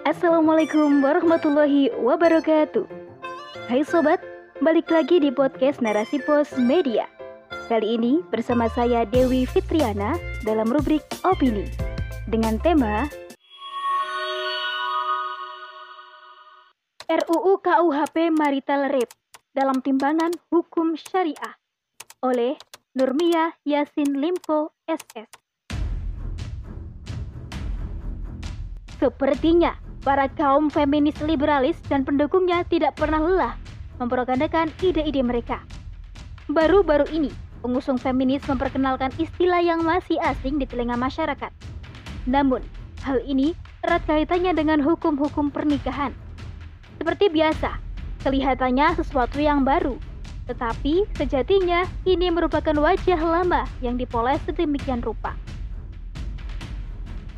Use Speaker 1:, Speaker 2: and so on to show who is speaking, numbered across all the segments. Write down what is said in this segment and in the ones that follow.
Speaker 1: Assalamualaikum warahmatullahi wabarakatuh. Hai sobat, balik lagi di podcast Narasi Pos Media. Kali ini bersama saya Dewi Fitriana dalam rubrik Opini dengan tema RUU KUHP Marital Rape dalam timbangan hukum syariah oleh Nurmia Yasin Limpo SS. Sepertinya para kaum feminis liberalis dan pendukungnya tidak pernah lelah mempropagandakan ide-ide mereka. Baru-baru ini, pengusung feminis memperkenalkan istilah yang masih asing di telinga masyarakat. Namun, hal ini erat kaitannya dengan hukum-hukum pernikahan. Seperti biasa, kelihatannya sesuatu yang baru, tetapi sejatinya ini merupakan wajah lama yang dipoles sedemikian rupa.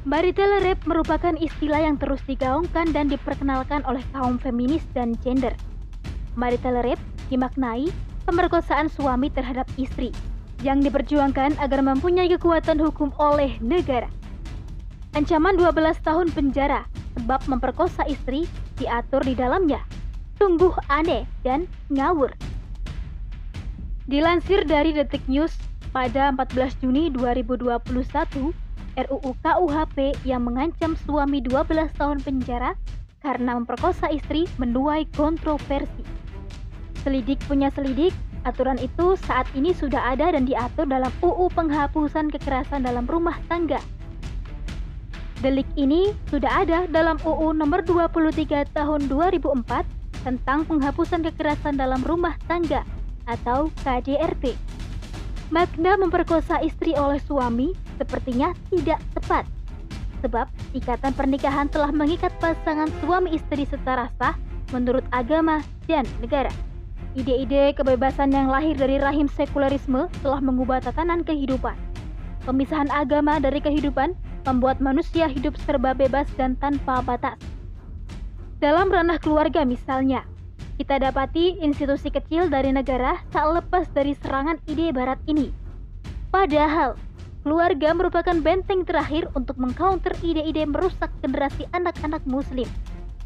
Speaker 1: Marital rape merupakan istilah yang terus digaungkan dan diperkenalkan oleh kaum feminis dan gender. Marital rape dimaknai pemerkosaan suami terhadap istri yang diperjuangkan agar mempunyai kekuatan hukum oleh negara. Ancaman 12 tahun penjara sebab memperkosa istri diatur di dalamnya. Sungguh aneh dan ngawur. Dilansir dari Detik News pada 14 Juni 2021, RUU KUHP yang mengancam suami 12 tahun penjara karena memperkosa istri menuai kontroversi. Selidik punya selidik, aturan itu saat ini sudah ada dan diatur dalam UU Penghapusan Kekerasan dalam Rumah Tangga. Delik ini sudah ada dalam UU Nomor 23 Tahun 2004 tentang penghapusan kekerasan dalam rumah tangga atau KDRT. Makna memperkosa istri oleh suami sepertinya tidak tepat. Sebab ikatan pernikahan telah mengikat pasangan suami istri secara sah menurut agama dan negara. Ide-ide kebebasan yang lahir dari rahim sekularisme telah mengubah tatanan kehidupan. Pemisahan agama dari kehidupan membuat manusia hidup serba bebas dan tanpa batas. Dalam ranah keluarga misalnya, kita dapati institusi kecil dari negara tak lepas dari serangan ide barat ini. Padahal, keluarga merupakan benteng terakhir untuk mengcounter ide-ide merusak generasi anak-anak muslim.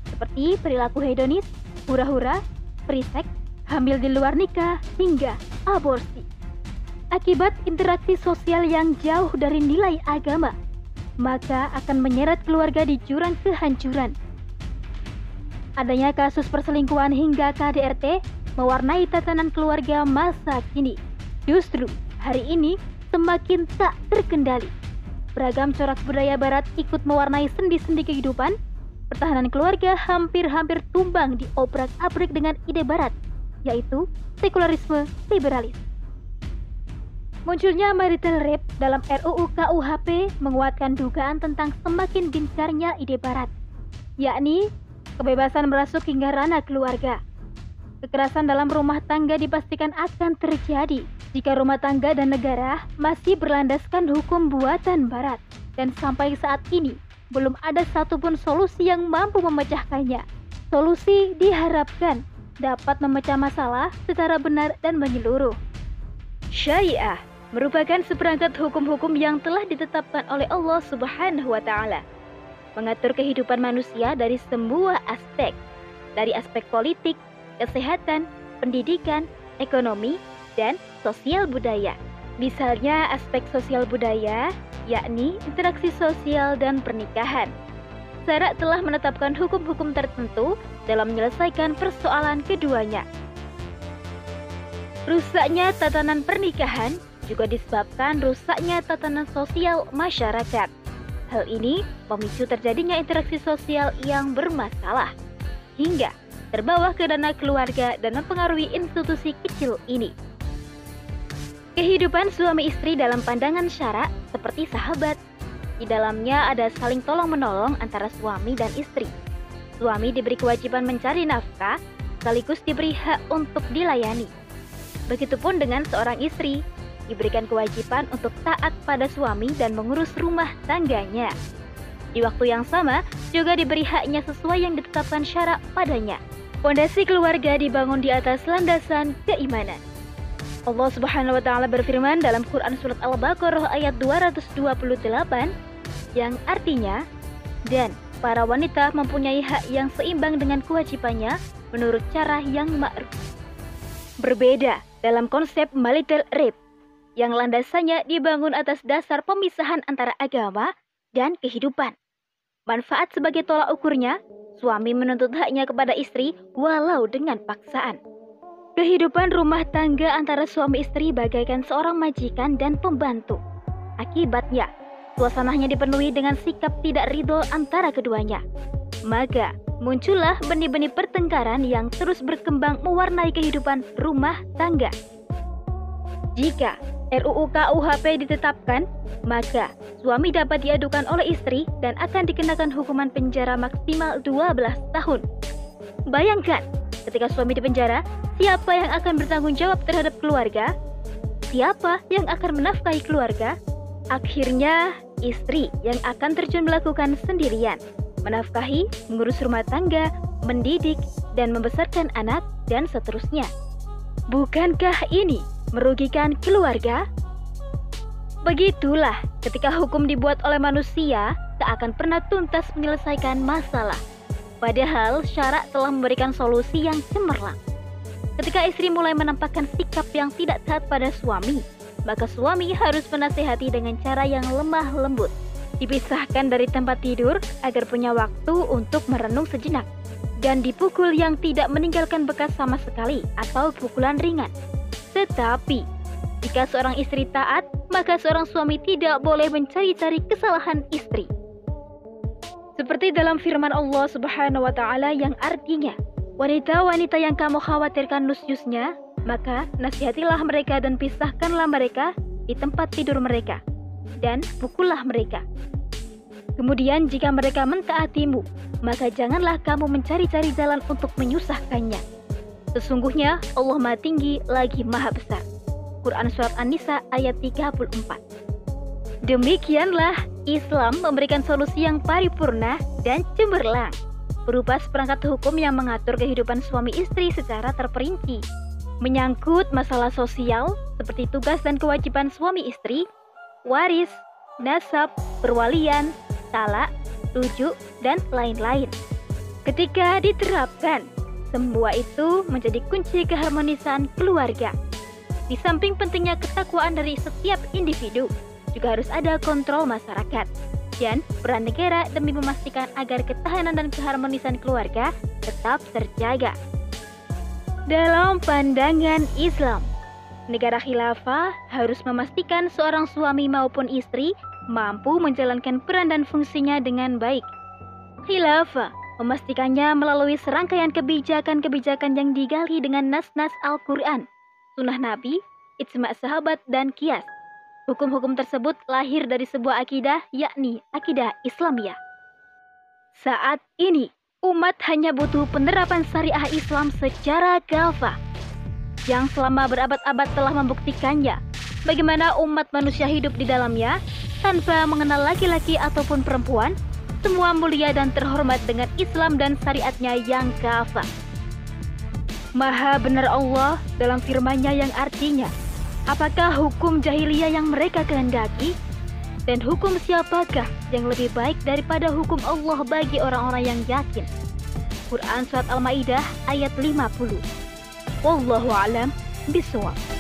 Speaker 1: Seperti perilaku hedonis, hura-hura, prisek, hamil di luar nikah, hingga aborsi. Akibat interaksi sosial yang jauh dari nilai agama, maka akan menyeret keluarga di jurang kehancuran Adanya kasus perselingkuhan hingga KDRT mewarnai tatanan keluarga masa kini. Justru hari ini semakin tak terkendali. Beragam corak budaya barat ikut mewarnai sendi-sendi kehidupan. Pertahanan keluarga hampir-hampir tumbang di obrak-abrik dengan ide barat, yaitu sekularisme liberalis. Munculnya marital rape dalam RUU KUHP menguatkan dugaan tentang semakin gencarnya ide barat, yakni kebebasan merasuk hingga ranah keluarga. Kekerasan dalam rumah tangga dipastikan akan terjadi jika rumah tangga dan negara masih berlandaskan hukum buatan barat. Dan sampai saat ini, belum ada satupun solusi yang mampu memecahkannya. Solusi diharapkan dapat memecah masalah secara benar dan menyeluruh. Syariah merupakan seperangkat hukum-hukum yang telah ditetapkan oleh Allah Subhanahu wa taala mengatur kehidupan manusia dari semua aspek, dari aspek politik, kesehatan, pendidikan, ekonomi, dan sosial budaya. Misalnya aspek sosial budaya, yakni interaksi sosial dan pernikahan. Syarat telah menetapkan hukum-hukum tertentu dalam menyelesaikan persoalan keduanya. Rusaknya tatanan pernikahan juga disebabkan rusaknya tatanan sosial masyarakat. Hal ini memicu terjadinya interaksi sosial yang bermasalah hingga terbawa ke dana keluarga dan mempengaruhi institusi kecil ini. Kehidupan suami istri dalam pandangan syarak seperti sahabat. Di dalamnya ada saling tolong-menolong antara suami dan istri. Suami diberi kewajiban mencari nafkah, sekaligus diberi hak untuk dilayani. Begitupun dengan seorang istri, diberikan kewajiban untuk taat pada suami dan mengurus rumah tangganya. Di waktu yang sama, juga diberi haknya sesuai yang ditetapkan syarat padanya. Fondasi keluarga dibangun di atas landasan keimanan. Allah Subhanahu wa taala berfirman dalam Quran surat Al-Baqarah ayat 228 yang artinya dan para wanita mempunyai hak yang seimbang dengan kewajibannya menurut cara yang ma'ruf. Berbeda dalam konsep marital rape yang landasannya dibangun atas dasar pemisahan antara agama dan kehidupan. Manfaat sebagai tolak ukurnya, suami menuntut haknya kepada istri walau dengan paksaan. Kehidupan rumah tangga antara suami istri bagaikan seorang majikan dan pembantu. Akibatnya, suasananya dipenuhi dengan sikap tidak ridho antara keduanya. Maka, muncullah benih-benih pertengkaran yang terus berkembang mewarnai kehidupan rumah tangga. Jika RUU KUHP ditetapkan, maka suami dapat diadukan oleh istri dan akan dikenakan hukuman penjara maksimal 12 tahun. Bayangkan, ketika suami dipenjara, siapa yang akan bertanggung jawab terhadap keluarga? Siapa yang akan menafkahi keluarga? Akhirnya, istri yang akan terjun melakukan sendirian, menafkahi, mengurus rumah tangga, mendidik, dan membesarkan anak, dan seterusnya. Bukankah ini merugikan keluarga? Begitulah ketika hukum dibuat oleh manusia, tak akan pernah tuntas menyelesaikan masalah. Padahal syarak telah memberikan solusi yang cemerlang. Ketika istri mulai menampakkan sikap yang tidak taat pada suami, maka suami harus menasehati dengan cara yang lemah lembut. Dipisahkan dari tempat tidur agar punya waktu untuk merenung sejenak. Dan dipukul yang tidak meninggalkan bekas sama sekali atau pukulan ringan. Tetapi, jika seorang istri taat, maka seorang suami tidak boleh mencari-cari kesalahan istri. Seperti dalam firman Allah Subhanahu wa taala yang artinya, wanita-wanita yang kamu khawatirkan nusyusnya, maka nasihatilah mereka dan pisahkanlah mereka di tempat tidur mereka dan pukullah mereka. Kemudian jika mereka mentaatimu, maka janganlah kamu mencari-cari jalan untuk menyusahkannya. Sesungguhnya Allah Maha Tinggi lagi Maha Besar. Quran Surat An-Nisa ayat 34 Demikianlah Islam memberikan solusi yang paripurna dan cemerlang berupa seperangkat hukum yang mengatur kehidupan suami istri secara terperinci. Menyangkut masalah sosial seperti tugas dan kewajiban suami istri, waris, nasab, perwalian, talak, rujuk, dan lain-lain. Ketika diterapkan, semua itu menjadi kunci keharmonisan keluarga. Di samping pentingnya ketakwaan dari setiap individu, juga harus ada kontrol masyarakat dan peran negara demi memastikan agar ketahanan dan keharmonisan keluarga tetap terjaga. Dalam pandangan Islam, negara khilafah harus memastikan seorang suami maupun istri mampu menjalankan peran dan fungsinya dengan baik. Khilafah memastikannya melalui serangkaian kebijakan-kebijakan yang digali dengan nas-nas Al-Quran, sunnah Nabi, ijma sahabat, dan kias. Hukum-hukum tersebut lahir dari sebuah akidah, yakni akidah Islamiyah. Saat ini, umat hanya butuh penerapan syariah Islam secara kafah, yang selama berabad-abad telah membuktikannya bagaimana umat manusia hidup di dalamnya tanpa mengenal laki-laki ataupun perempuan semua mulia dan terhormat dengan Islam dan syariatnya yang kafah. Maha benar Allah dalam firman-Nya yang artinya, apakah hukum jahiliyah yang mereka kehendaki? Dan hukum siapakah yang lebih baik daripada hukum Allah bagi orang-orang yang yakin? Quran Surat Al-Ma'idah ayat 50 Wallahu alam bisawab.